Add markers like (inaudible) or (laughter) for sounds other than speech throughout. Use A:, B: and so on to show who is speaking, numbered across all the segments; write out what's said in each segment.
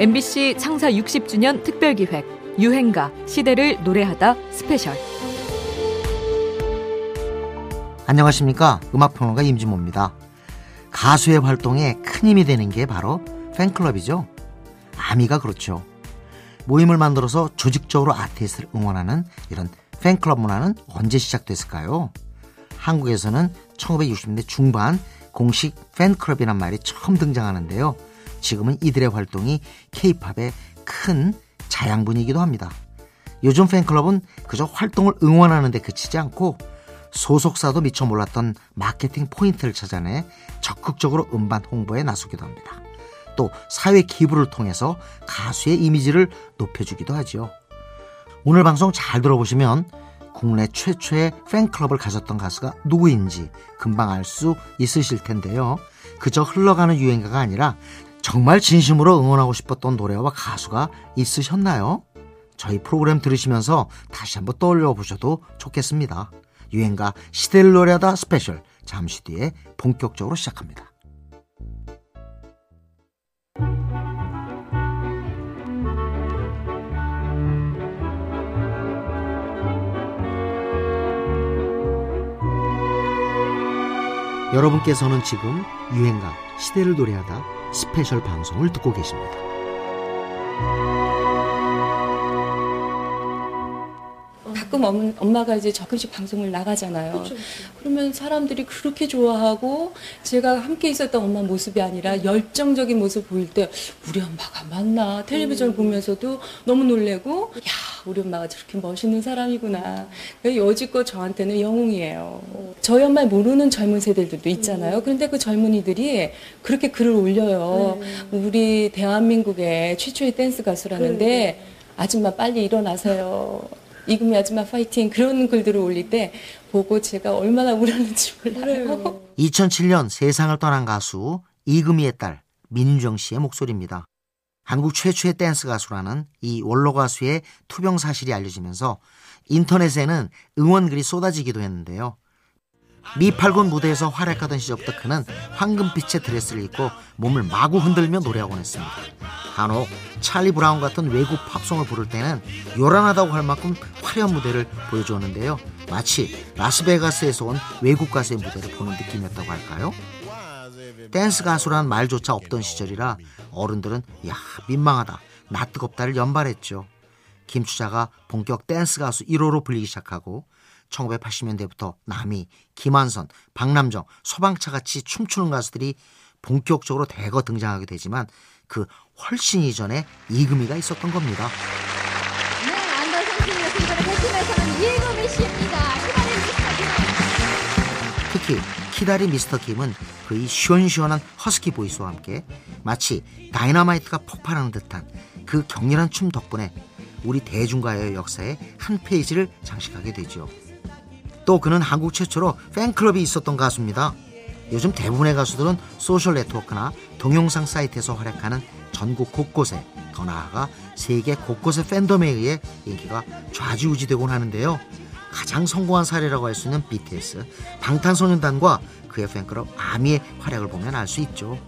A: MBC 창사 60주년 특별기획 유행가 시대를 노래하다 스페셜.
B: 안녕하십니까? 음악평론가 임진모입니다. 가수의 활동에 큰 힘이 되는 게 바로 팬클럽이죠. 아미가 그렇죠. 모임을 만들어서 조직적으로 아티스트를 응원하는 이런 팬클럽 문화는 언제 시작됐을까요? 한국에서는 1960년대 중반 공식 팬클럽이란 말이 처음 등장하는데요. 지금은 이들의 활동이 케이팝의 큰 자양분이기도 합니다. 요즘 팬클럽은 그저 활동을 응원하는 데 그치지 않고 소속사도 미처 몰랐던 마케팅 포인트를 찾아내 적극적으로 음반 홍보에 나서기도 합니다. 또 사회 기부를 통해서 가수의 이미지를 높여주기도 하죠. 오늘 방송 잘 들어보시면 국내 최초의 팬클럽을 가졌던 가수가 누구인지 금방 알 수 있으실 텐데요. 그저 흘러가는 유행가가 아니라 정말 진심으로 응원하고 싶었던 노래와 가수가 있으셨나요? 저희 프로그램 들으시면서 다시 한번 떠올려 보셔도 좋겠습니다. 유행가 시대를 노래하다 스페셜 잠시 뒤에 본격적으로 시작합니다. 여러분께서는 지금 유행가 시대를 노래하다 스페셜 방송을 듣고 계십니다.
C: 가끔 엄마가 이제 조금씩 방송을 나가잖아요. 그쵸. 그러면 사람들이 그렇게 좋아하고 제가 함께 있었던 엄마 모습이 아니라 열정적인 모습 보일 때 우리 엄마가 맞나 텔레비전을 음. 보면서도 너무 놀래고 야 우리 엄마가 저렇게 멋있는 사람이구나. 여지껏 저한테는 영웅이에요. 어. 저희 엄마 모르는 젊은 세대들도 있잖아요. 음. 그런데 그 젊은이들이 그렇게 글을 올려요. 네. 우리 대한민국의 최초의 댄스 가수라는데 아줌마 빨리 일어나세요. 이금희 아줌마 파이팅 그런 글들을 올릴 때 보고 제가 얼마나 울었는지 몰라요.
B: 2007년 세상을 떠난 가수 이금희의 딸 민정 씨의 목소리입니다. 한국 최초의 댄스 가수라는 이 원로 가수의 투병 사실이 알려지면서 인터넷에는 응원글이 쏟아지기도 했는데요. 미팔군 무대에서 활약하던 시절부터 그는 황금빛의 드레스를 입고 몸을 마구 흔들며 노래하곤 했습니다. 간혹 찰리 브라운 같은 외국 팝송을 부를 때는 요란하다고 할 만큼 화려한 무대를 보여주었는데요. 마치 라스베가스에서 온 외국 가수의 무대를 보는 느낌이었다고 할까요? 댄스 가수란 말조차 없던 시절이라 어른들은 야 민망하다 나 뜨겁다를 연발했죠. 김추자가 본격 댄스 가수 1호로 불리기 시작하고 1980년대부터 남희, 김한선, 박남정, 소방차 같이 춤추는 가수들이 본격적으로 대거 등장하게 되지만 그 훨씬 이전에 이금희가 있었던 겁니다.
D: 네, 안달선수였습니다. 베트남에서는 이금희 씨입니다.
B: 특히 키다리 미스터 김은 그의 시원시원한 허스키 보이스와 함께 마치 다이너마이트가 폭발하는 듯한 그 격렬한 춤 덕분에 우리 대중가요의 역사의 한 페이지를 장식하게 되죠. 또 그는 한국 최초로 팬클럽이 있었던 가수입니다. 요즘 대부분의 가수들은 소셜 네트워크나 동영상 사이트에서 활약하는 전국 곳곳에 더 나아가 세계 곳곳의 팬덤에 의해 인기가 좌지우지되곤 하는데요. 가장 성공한 사례라고 할 수 있는 BTS, 방탄소년단과 그의 팬클럽 아미의 활약을 보면 알 수 있죠.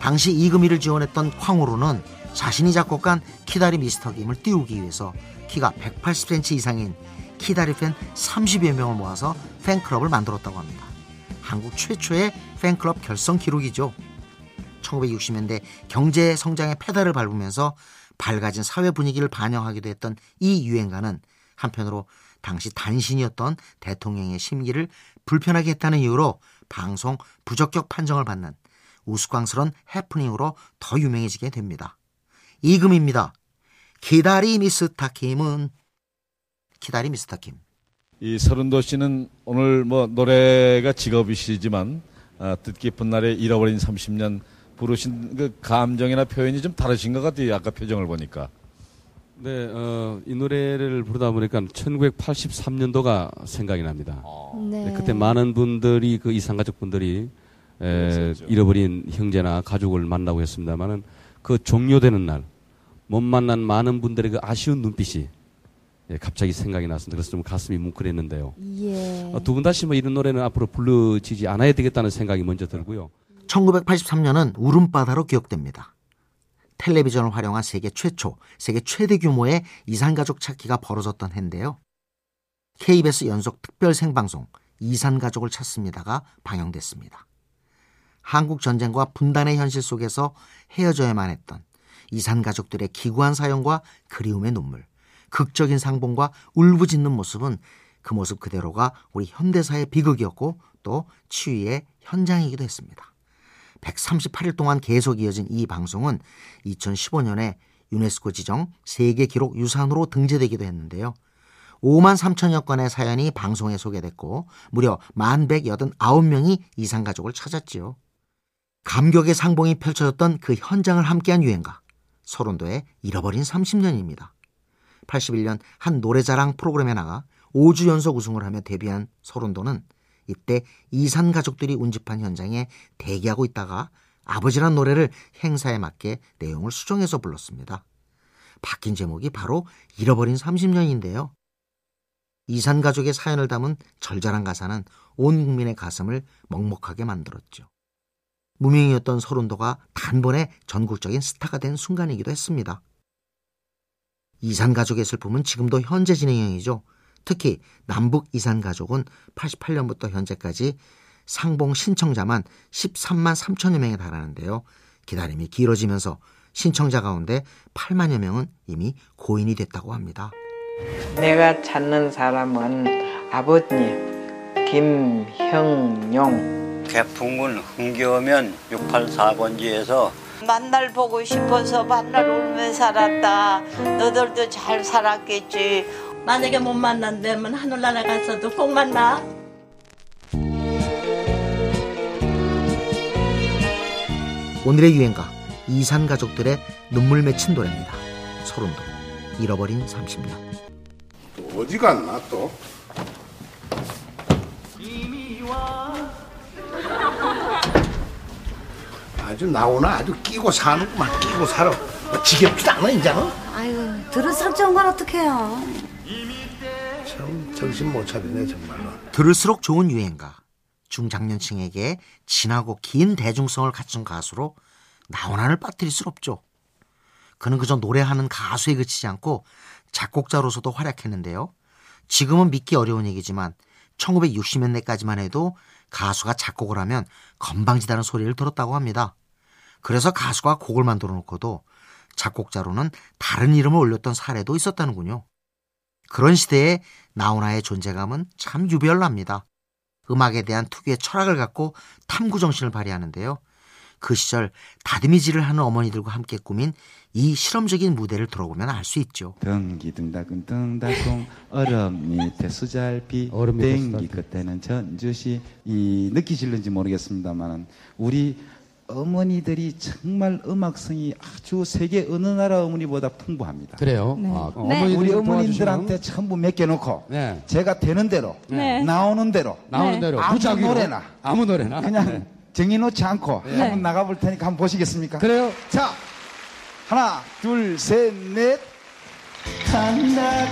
B: 당시 이금희를 지원했던 쾅우로는 자신이 작곡한 키다리 미스터 김을 띄우기 위해서 키가 180cm 이상인 키다리 팬 30여 명을 모아서 팬클럽을 만들었다고 합니다. 한국 최초의 팬클럽 결성 기록이죠. 1960년대 경제 성장의 페달을 밟으면서 밝아진 사회 분위기를 반영하기도 했던 이 유행가는 한편으로 당시 단신이었던 대통령의 심기를 불편하게 했다는 이유로 방송 부적격 판정을 받는 우스꽝스러운 해프닝으로 더 유명해지게 됩니다. 이금입니다. 기다리 미스 타킴은 기다리 미스터 김.
E: 이 서른도 씨는 오늘 뭐 노래가 직업이시지만 아, 뜻깊은 날에 잃어버린 30년 부르신 그 감정이나 표현이 좀 다르신 것 같아요. 아까 표정을 보니까.
F: 네, 어, 이 노래를 부르다 보니까 1983년도가 생각이 납니다. 네. 네, 그때 많은 분들이 그 이상가족 분들이 에, 잃어버린 형제나 가족을 만나고 했습니다만은 그 종료되는 날 못 만난 많은 분들의 그 아쉬운 눈빛이 예, 갑자기 생각이 났습니다. 그래서 좀 가슴이 뭉클했는데요. 예. 어, 두분 다시 뭐 이런 노래는 앞으로 불러지지 않아야 되겠다는 생각이 먼저 들고요.
B: 1983년은 울음바다로 기억됩니다. 텔레비전을 활용한 세계 최초, 세계 최대 규모의 이산가족 찾기가 벌어졌던 해인데요. KBS 연속 특별 생방송 이산가족을 찾습니다가 방영됐습니다. 한국 전쟁과 분단의 현실 속에서 헤어져야만 했던 이산가족들의 기구한 사연과 그리움의 눈물, 극적인 상봉과 울부짖는 모습은 그 모습 그대로가 우리 현대사의 비극이었고 또 치유의 현장이기도 했습니다. 138일 동안 계속 이어진 이 방송은 2015년에 유네스코 지정 세계 기록 유산으로 등재되기도 했는데요. 5만 3천여 건의 사연이 방송에 소개됐고 무려 1,189명이 이상 가족을 찾았지요. 감격의 상봉이 펼쳐졌던 그 현장을 함께한 유행가 소론도의 잃어버린 30년입니다. 81년 한 노래자랑 프로그램에 나가 5주 연속 우승을 하며 데뷔한 소론도는 이때 이산 가족들이 운집한 현장에 대기하고 있다가 아버지란 노래를 행사에 맞게 내용을 수정해서 불렀습니다. 바뀐 제목이 바로 잃어버린 30년인데요. 이산 가족의 사연을 담은 절절한 가사는 온 국민의 가슴을 먹먹하게 만들었죠. 무명이었던 소론도가 단번에 전국적인 스타가 된 순간이기도 했습니다. 이산 가족의 슬픔은 지금도 현재 진행형이죠. 특히 남북 이산 가족은 88년부터 현재까지 상봉 신청자만 13만 3천여 명에 달하는데요. 기다림이 길어지면서 신청자 가운데 8만여 명은 이미 고인이 됐다고 합니다.
G: 내가 찾는 사람은 아버님 김형용
H: 개풍군 흥겨우면 684번지에서
I: 만날 보고 싶어서 만날 울며 살았다. 너들도 잘 살았겠지. 만약에 못 만난다면 하늘나라 가서도 꼭 만나.
B: 오늘의 유행가 이산 가족들의 눈물 맺힌 노래입니다. 소름도 잃어버린 30년.
J: 어디 갔나 또? 아주 나오나 아주 끼고 사는구만 끼고 살아 뭐 지겹지도 않아 이제는
K: 아유 들을수록 좋은 건 어떡해요
J: 참 정신 못 차리네 정말로
B: 들을수록 좋은 유행가 중장년층에게 진하고 긴 대중성을 갖춘 가수로 나훈아를 빠뜨릴 수 없죠 그는 그저 노래하는 가수에 그치지 않고 작곡자로서도 활약했는데요 지금은 믿기 어려운 얘기지만 1960년대까지만 해도 가수가 작곡을 하면 건방지다는 소리를 들었다고 합니다. 그래서 가수가 곡을 만들어 놓고도 작곡자로는 다른 이름을 올렸던 사례도 있었다는군요. 그런 시대에 나훈아의 존재감은 참 유별납니다. 음악에 대한 특유의 철학을 갖고 탐구 정신을 발휘하는데요. 그 시절 다듬이질을 하는 어머니들과 함께 꾸민 이 실험적인 무대를 들어보면 알 수 있죠.
L: 등기 등다근 등다공 얼음 밑에 수잘비 땡기 끝에는 전주시 이 느끼실는지 모르겠습니다만 우리 어머니들이 정말 음악성이 아주 세계 어느 나라 어머니보다 풍부합니다.
F: 그래요?
L: 네.
F: 아,
L: 네. 우리 어머님들한테 전부 맡겨놓고
F: 네.
L: 제가 되는 대로
F: 네.
L: 나오는 대로
F: 나오는 대로
L: 아무
F: 무작위로.
L: 노래나
F: 아무 노래나
L: 그냥
F: 네.
L: 정해놓지 않고
F: 네.
L: 한번 나가볼 테니까 한번 보시겠습니까?
F: 그래요?
L: 자 하나 둘 셋 넷.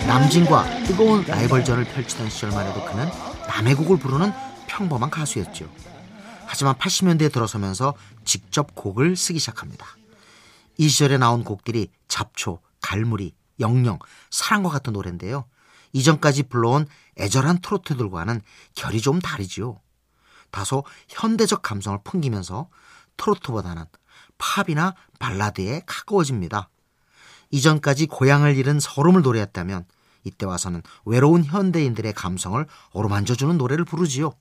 B: 남진과 뜨거운 라이벌전을 펼치던 시절만 해도 그는 남의 곡을 부르는 평범한 가수였죠. 하지만 80년대에 들어서면서 직접 곡을 쓰기 시작합니다. 이 시절에 나온 곡들이 잡초, 갈무리, 영영, 사랑과 같은 노래인데요. 이전까지 불러온 애절한 트로트들과는 결이 좀 다르지요. 다소 현대적 감성을 풍기면서 트로트보다는 팝이나 발라드에 가까워집니다. 이전까지 고향을 잃은 서름을 노래했다면 이때 와서는 외로운 현대인들의 감성을 어루만져주는 노래를 부르지요.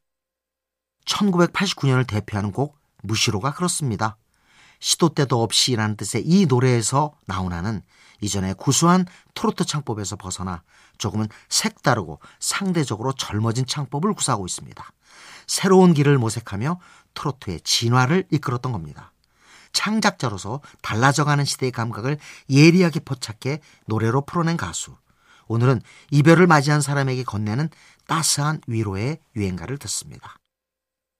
B: 1989년을 대표하는 곡 무시로가 그렇습니다. 시도 때도 없이라는 뜻의 이 노래에서 나오나는 이전의 구수한 트로트 창법에서 벗어나 조금은 색다르고 상대적으로 젊어진 창법을 구사하고 있습니다. 새로운 길을 모색하며 트로트의 진화를 이끌었던 겁니다. 창작자로서 달라져가는 시대의 감각을 예리하게 포착해 노래로 풀어낸 가수. 오늘은 이별을 맞이한 사람에게 건네는 따스한 위로의 유행가를 듣습니다.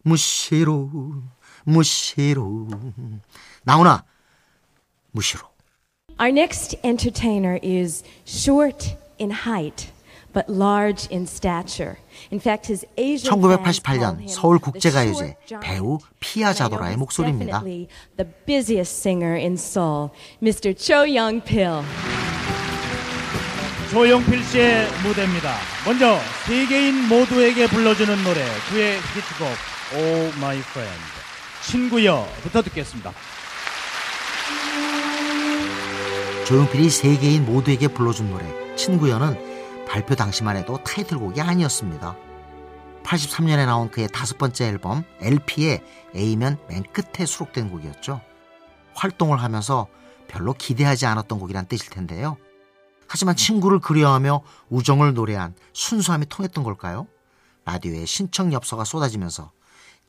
B: 무시로 무시로 나오나 무시로
M: Our next entertainer is short in height, but large in stature. In fact, his Asian
B: 1988년 서울 국제가요제 배우 피아 자도라의 목소리입니다.
M: The busiest singer in Seoul, Mr. Cho Young-pil.
N: 조용필 씨의 무대입니다. 먼저 세계인 모두에게 불러주는 노래 그의 히트곡 Oh My Friend 친구여부터 듣겠습니다.
B: 조용필이 세계인 모두에게 불러준 노래 친구여는 발표 당시만 해도 타이틀곡이 아니었습니다. 83년에 나온 그의 다섯 번째 앨범 LP의 A면 맨 끝에 수록된 곡이었죠. 활동을 하면서 별로 기대하지 않았던 곡이란 뜻일 텐데요. 하지만 친구를 그리워하며 우정을 노래한 순수함이 통했던 걸까요? 라디오에 신청 엽서가 쏟아지면서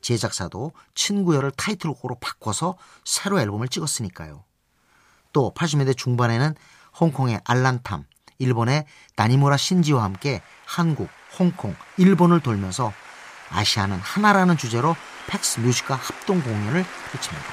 B: 제작사도 친구여를 타이틀곡으로 바꿔서 새로 앨범을 찍었으니까요. 또 80년대 중반에는 홍콩의 알란탐, 일본의 나니무라 신지와 함께 한국, 홍콩, 일본을 돌면서 아시아는 하나라는 주제로 팩스 뮤직과 합동 공연을 펼칩니다.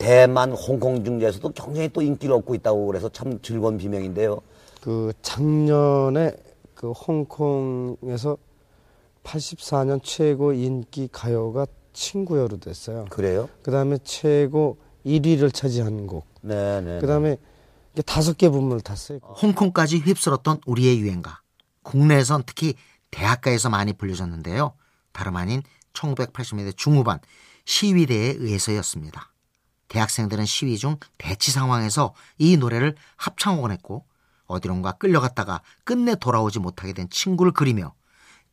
O: 대만 홍콩 중에서도 굉장히 또 인기를 얻고 있다고 그래서 참 즐거운 비명인데요.
P: 그 작년에 그 홍콩에서 84년 최고 인기 가요가 친구여로 됐어요.
O: 그래요?
P: 그다음에 최고 1위를 차지한 곡.
O: 네 네.
P: 그다음에 이게 다섯 개 부문을 탔어요.
B: 홍콩까지 휩쓸었던 우리의 유행가. 국내에선 특히 대학가에서 많이 불려졌는데요. 다름 아닌 1980년대 중후반 시위대에 의해서였습니다. 대학생들은 시위 중 대치 상황에서 이 노래를 합창곡을 했고 어디론가 끌려갔다가 끝내 돌아오지 못하게 된 친구를 그리며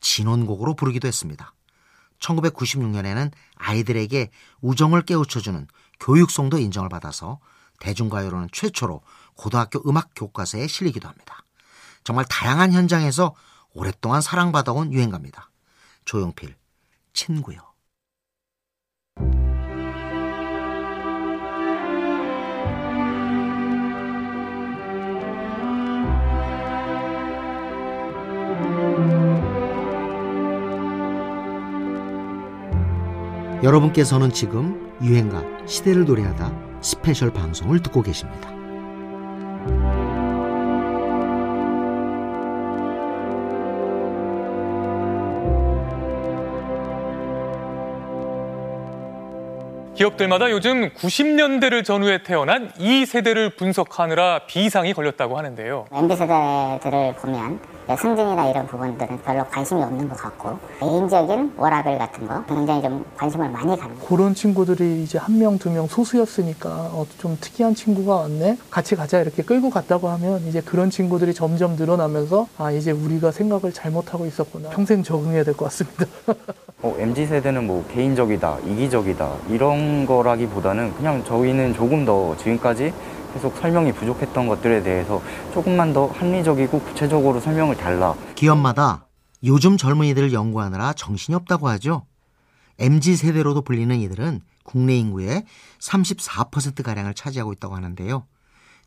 B: 진혼곡으로 부르기도 했습니다. 1996년에는 아이들에게 우정을 깨우쳐주는 교육송도 인정을 받아서 대중가요로는 최초로 고등학교 음악 교과서에 실리기도 합니다. 정말 다양한 현장에서 오랫동안 사랑받아온 유행가입니다. 조용필, 친구여. 여러분께서는 지금 유행가 시대를 노래하다 스페셜 방송을 듣고 계십니다.
Q: 기업들마다 요즘 90년대를 전후에 태어난 이 세대를 분석하느라 비상이 걸렸다고 하는데요.
R: MZ 세대들을 보면 승진이나 이런 부분들은 별로 관심이 없는 것 같고 개인적인 워라벨 같은 거 굉장히 좀 관심을 많이 갖는
S: 그런 친구들이 이제 한 명, 두 명 소수였으니까 어, 좀 특이한 친구가 왔네? 같이 가자 이렇게 끌고 갔다고 하면 이제 그런 친구들이 점점 늘어나면서 아, 이제 우리가 생각을 잘못하고 있었구나. 평생 적응해야 될 것 같습니다. (laughs)
T: 어, MZ 세대는 뭐 개인적이다, 이기적이다 이런 거라기보다는 그냥 저희는 조금 더 지금까지 계속 설명이 부족했던 것들에 대해서 조금만 더 합리적이고 구체적으로 설명을 달라.
B: 기업마다 요즘 젊은이들을 연구하느라 정신이 없다고 하죠. MZ 세대로도 불리는 이들은 국내 인구의 34%가량을 차지하고 있다고 하는데요.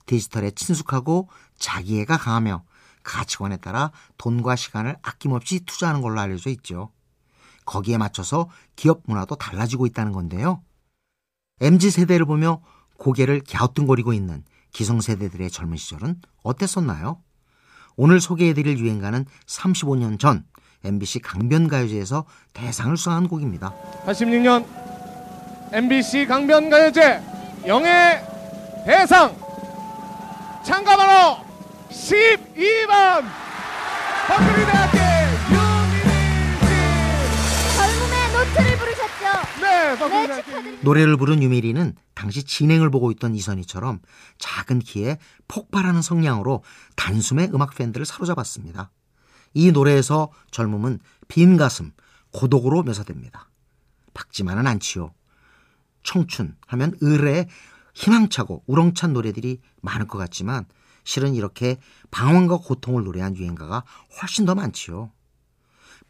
B: 디지털에 친숙하고 자기애가 강하며 가치관에 따라 돈과 시간을 아낌없이 투자하는 걸로 알려져 있죠. 거기에 맞춰서 기업 문화도 달라지고 있다는 건데요. MZ 세대를 보며 고개를 갸우뚱거리고 있는 기성세대들의 젊은 시절은 어땠었나요? 오늘 소개해드릴 유행가는 35년 전 MBC 강변가요제에서 대상을 수상한 곡입니다.
U: 86년 MBC 강변가요제 영예 대상 참가 번호 12번 버클리
B: 노래를 부른 유미리는 당시 진행을 보고 있던 이선희처럼 작은 키에 폭발하는 성량으로 단숨에 음악 팬들을 사로잡았습니다. 이 노래에서 젊음은 빈 가슴, 고독으로 묘사됩니다. 박지만은 않지요. 청춘 하면 의뢰 희망차고 우렁찬 노래들이 많을 것 같지만 실은 이렇게 방황과 고통을 노래한 유행가가 훨씬 더 많지요.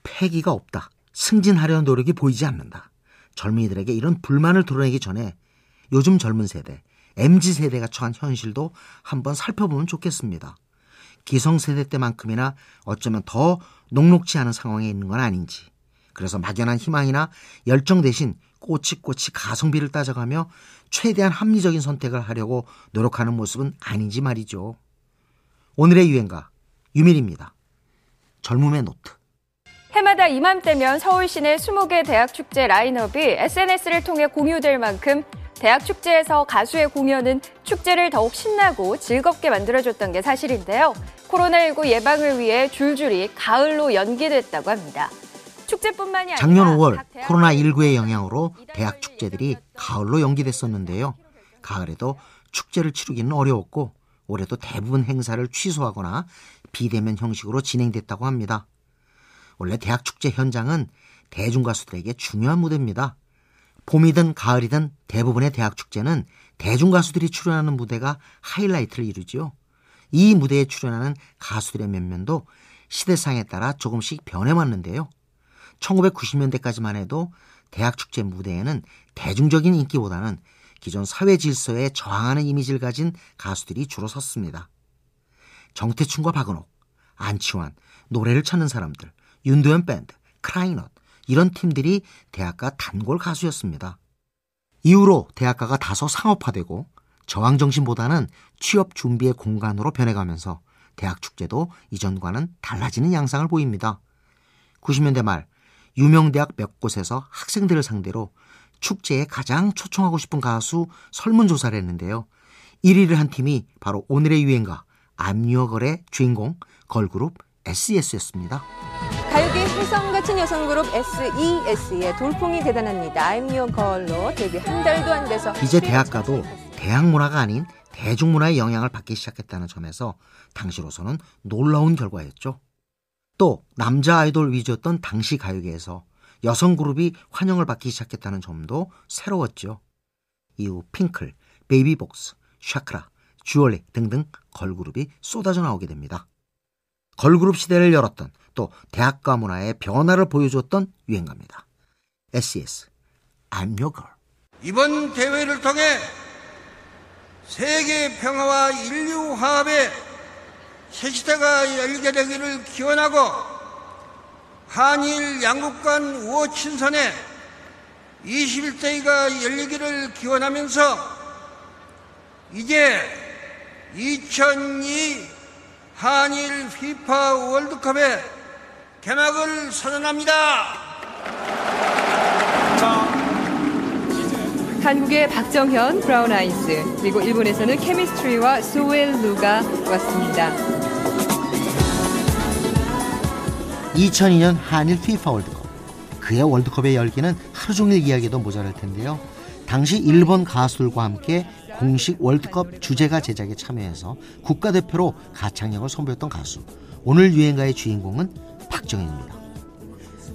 B: 패기가 없다. 승진하려는 노력이 보이지 않는다. 젊은이들에게 이런 불만을 드러내기 전에 요즘 젊은 세대, MZ 세대가 처한 현실도 한번 살펴보면 좋겠습니다. 기성 세대 때만큼이나 어쩌면 더 녹록지 않은 상황에 있는 건 아닌지. 그래서 막연한 희망이나 열정 대신 꼬치꼬치 가성비를 따져가며 최대한 합리적인 선택을 하려고 노력하는 모습은 아닌지 말이죠. 오늘의 유행가 유미리입니다. 젊음의 노트.
V: 해마다 이맘때면 서울 시내 20개 대학 축제 라인업이 SNS를 통해 공유될 만큼 대학 축제에서 가수의 공연은 축제를 더욱 신나고 즐겁게 만들어줬던 게 사실인데요. 코로나19 예방을 위해 줄줄이 가을로 연기됐다고 합니다. 축제뿐만이 아니라
B: 작년 5월
V: 각 대학
B: 코로나19의 영향으로 대학 축제들이 가을로 연기됐었는데요. 가을에도 축제를 치르기는 어려웠고 올해도 대부분 행사를 취소하거나 비대면 형식으로 진행됐다고 합니다. 원래 대학 축제 현장은 대중 가수들에게 중요한 무대입니다. 봄이든 가을이든 대부분의 대학 축제는 대중 가수들이 출연하는 무대가 하이라이트를 이루지요. 이 무대에 출연하는 가수들의 면면도 시대상에 따라 조금씩 변해왔는데요. 1990년대까지만 해도 대학 축제 무대에는 대중적인 인기보다는 기존 사회 질서에 저항하는 이미지를 가진 가수들이 주로 섰습니다. 정태춘과 박은옥, 안치환, 노래를 찾는 사람들, 윤도현 밴드, 크라이넛 이런 팀들이 대학가 단골 가수였습니다. 이후로 대학가가 다소 상업화되고 저항 정신보다는 취업 준비의 공간으로 변해가면서 대학 축제도 이전과는 달라지는 양상을 보입니다. 90년대 말 유명 대학 몇 곳에서 학생들을 상대로 축제에 가장 초청하고 싶은 가수 설문조사를 했는데요. 1위를 한 팀이 바로 오늘의 유행가 암유어걸의 주인공 걸그룹 SES였습니다.
V: 가요계 혜성 같은 여성 그룹 SES의 돌풍이 대단합니다. I'm Your Girl로 데뷔 한 달도 안 돼서
B: 이제 대학가도 대학 문화가 아닌 대중문화의 영향을 받기 시작했다는 점에서 당시로서는 놀라운 결과였죠. 또 남자 아이돌 위주였던 당시 가요계에서 여성 그룹이 환영을 받기 시작했다는 점도 새로웠죠. 이후 핑클, 베이비복스, 샤크라, 주얼리 등등 걸그룹이 쏟아져 나오게 됩니다. 걸그룹 시대를 열었던 또 대학가 문화의 변화를 보여주었던 유행가입니다. SES, I'm Your Girl.
W: 이번 대회를 통해 세계 평화와 인류 화합의 새 시대가 열게 되기를 기원하고 한일 양국 간 우호 친선에 21세기가 열리기를 기원하면서 이제 2002 한일 피파 월드컵의 개막을 선언합니다.
V: 한국의 박정현, 브라운 아이스, 그리고 일본에서는 케미스트리와 소웰 루가 왔습니다.
B: 2002년 한일 피파 월드컵. 그의 월드컵의 열기는 하루 종일 이야기도 모자랄 텐데요. 당시 일본 가수들과 함께 공식 월드컵 주제가 제작에 참여해서 국가대표로 가창력을 선보였던 가수. 오늘 유행가의 주인공은 박정현입니다.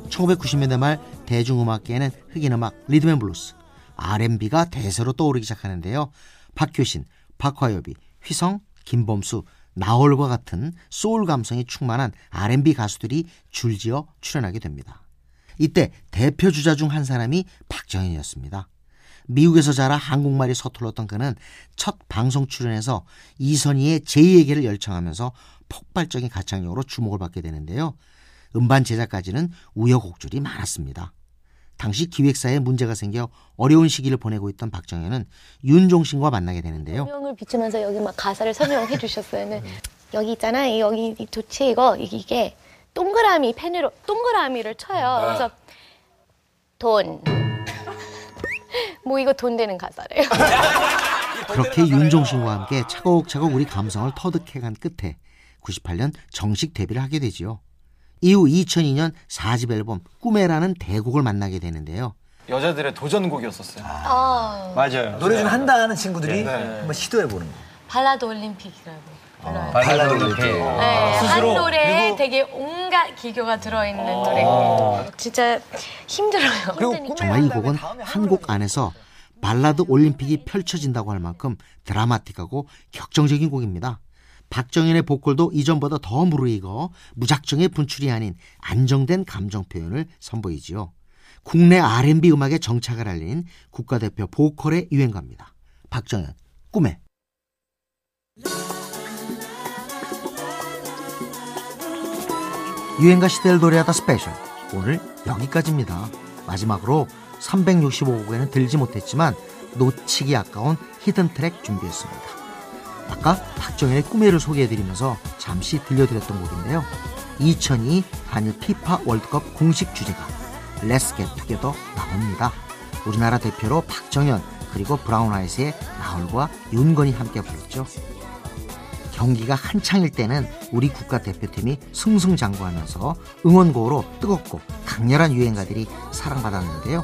B: 1990년대 말 대중음악계에는 흑인 음악, 리듬앤블루스, R&B가 대세로 떠오르기 시작하는데요. 박효신, 박화요비, 휘성, 김범수, 나얼과 같은 소울 감성이 충만한 R&B 가수들이 줄지어 출현하게 됩니다. 이때 대표 주자 중 한 사람이 박정현이었습니다. 미국에서 자라 한국말이 서툴렀던 그는 첫 방송 출연에서 이선희의 제2에게를 열창하면서 폭발적인 가창력으로 주목을 받게 되는데요. 음반 제작까지는 우여곡절이 많았습니다. 당시 기획사에 문제가 생겨 어려운 시기를 보내고 있던 박정현은 윤종신과 만나게 되는데요.
X: 설명을 비추면서 여기 막 가사를 설명해 주셨어요. 네. 여기 있잖아. 이- 여기 이 도체 이거 이- 이게 동그라미 펜으로 동그라미를 쳐요. 그래서 돈. 뭐 이거 돈 되는 가사래요. (laughs)
B: 그렇게 윤종신과 함께 차곡차곡 우리 감성을 터득해간 끝에 98년 정식 데뷔를 하게 되지요. 이후 2002년 4집 앨범 꿈에라는 대곡을 만나게 되는데요.
Y: 여자들의 도전곡이었었어요.
X: 아,
Y: 맞아요.
Z: 노래 좀 한다 하는 친구들이
Y: 네.
Z: 한번 시도해 보는 거.
X: 발라드 올림픽이라고. 불러요.
Z: 발라드 올림픽.
X: 네, 한
Z: 스스로?
X: 노래에 되게 온갖 기교가 들어있는 노래고 진짜 힘들어요.
B: 정말 이 곡은 한 곡 안에서 발라드 올림픽이 펼쳐진다고 할 만큼 드라마틱하고 격정적인 곡입니다. 박정현의 보컬도 이전보다 더 무르익어 무작정의 분출이 아닌 안정된 감정 표현을 선보이지요. 국내 R&B 음악의 정착을 알린 국가대표 보컬의 유행가입니다. 박정현, 꿈에. 유행가 시대를 노래하다 스페셜. 오늘 여기까지입니다. 마지막으로 365곡에는 들지 못했지만 놓치기 아까운 hidden track 준비했습니다. 아까 박정현의 꿈에를 소개해드리면서 잠시 들려드렸던 곡인데요. 2002 한일 피파 월드컵 공식 주제가 Let's Get Together 나옵니다. 우리나라 대표로 박정현 그리고 브라운 아이스의 나얼과 윤건이 함께 불렀죠. 경기가 한창일 때는 우리 국가대표팀이 승승장구하면서 응원곡으로 뜨겁고 강렬한 유행가들이 사랑받았는데요.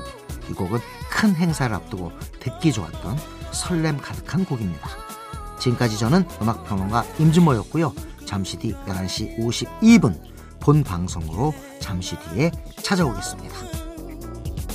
B: 이 곡은 큰 행사를 앞두고 듣기 좋았던 설렘 가득한 곡입니다. 지금까지 저는 음악평론가 임준모였고요. 잠시 뒤 11시 52분 본 방송으로 잠시 뒤에 찾아오겠습니다.